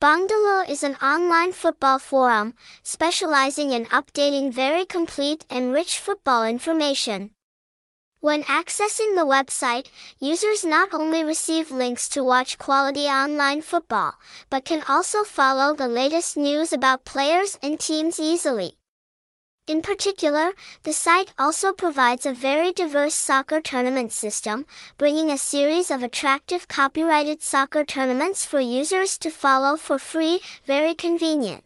Bongdalu is an online football forum, specializing in updating very complete and rich football information. When accessing the website, users not only receive links to watch quality online football, but can also follow the latest news about players and teams easily. In particular, the site also provides a very diverse soccer tournament system, bringing a series of attractive copyrighted soccer tournaments for users to follow for free, very convenient.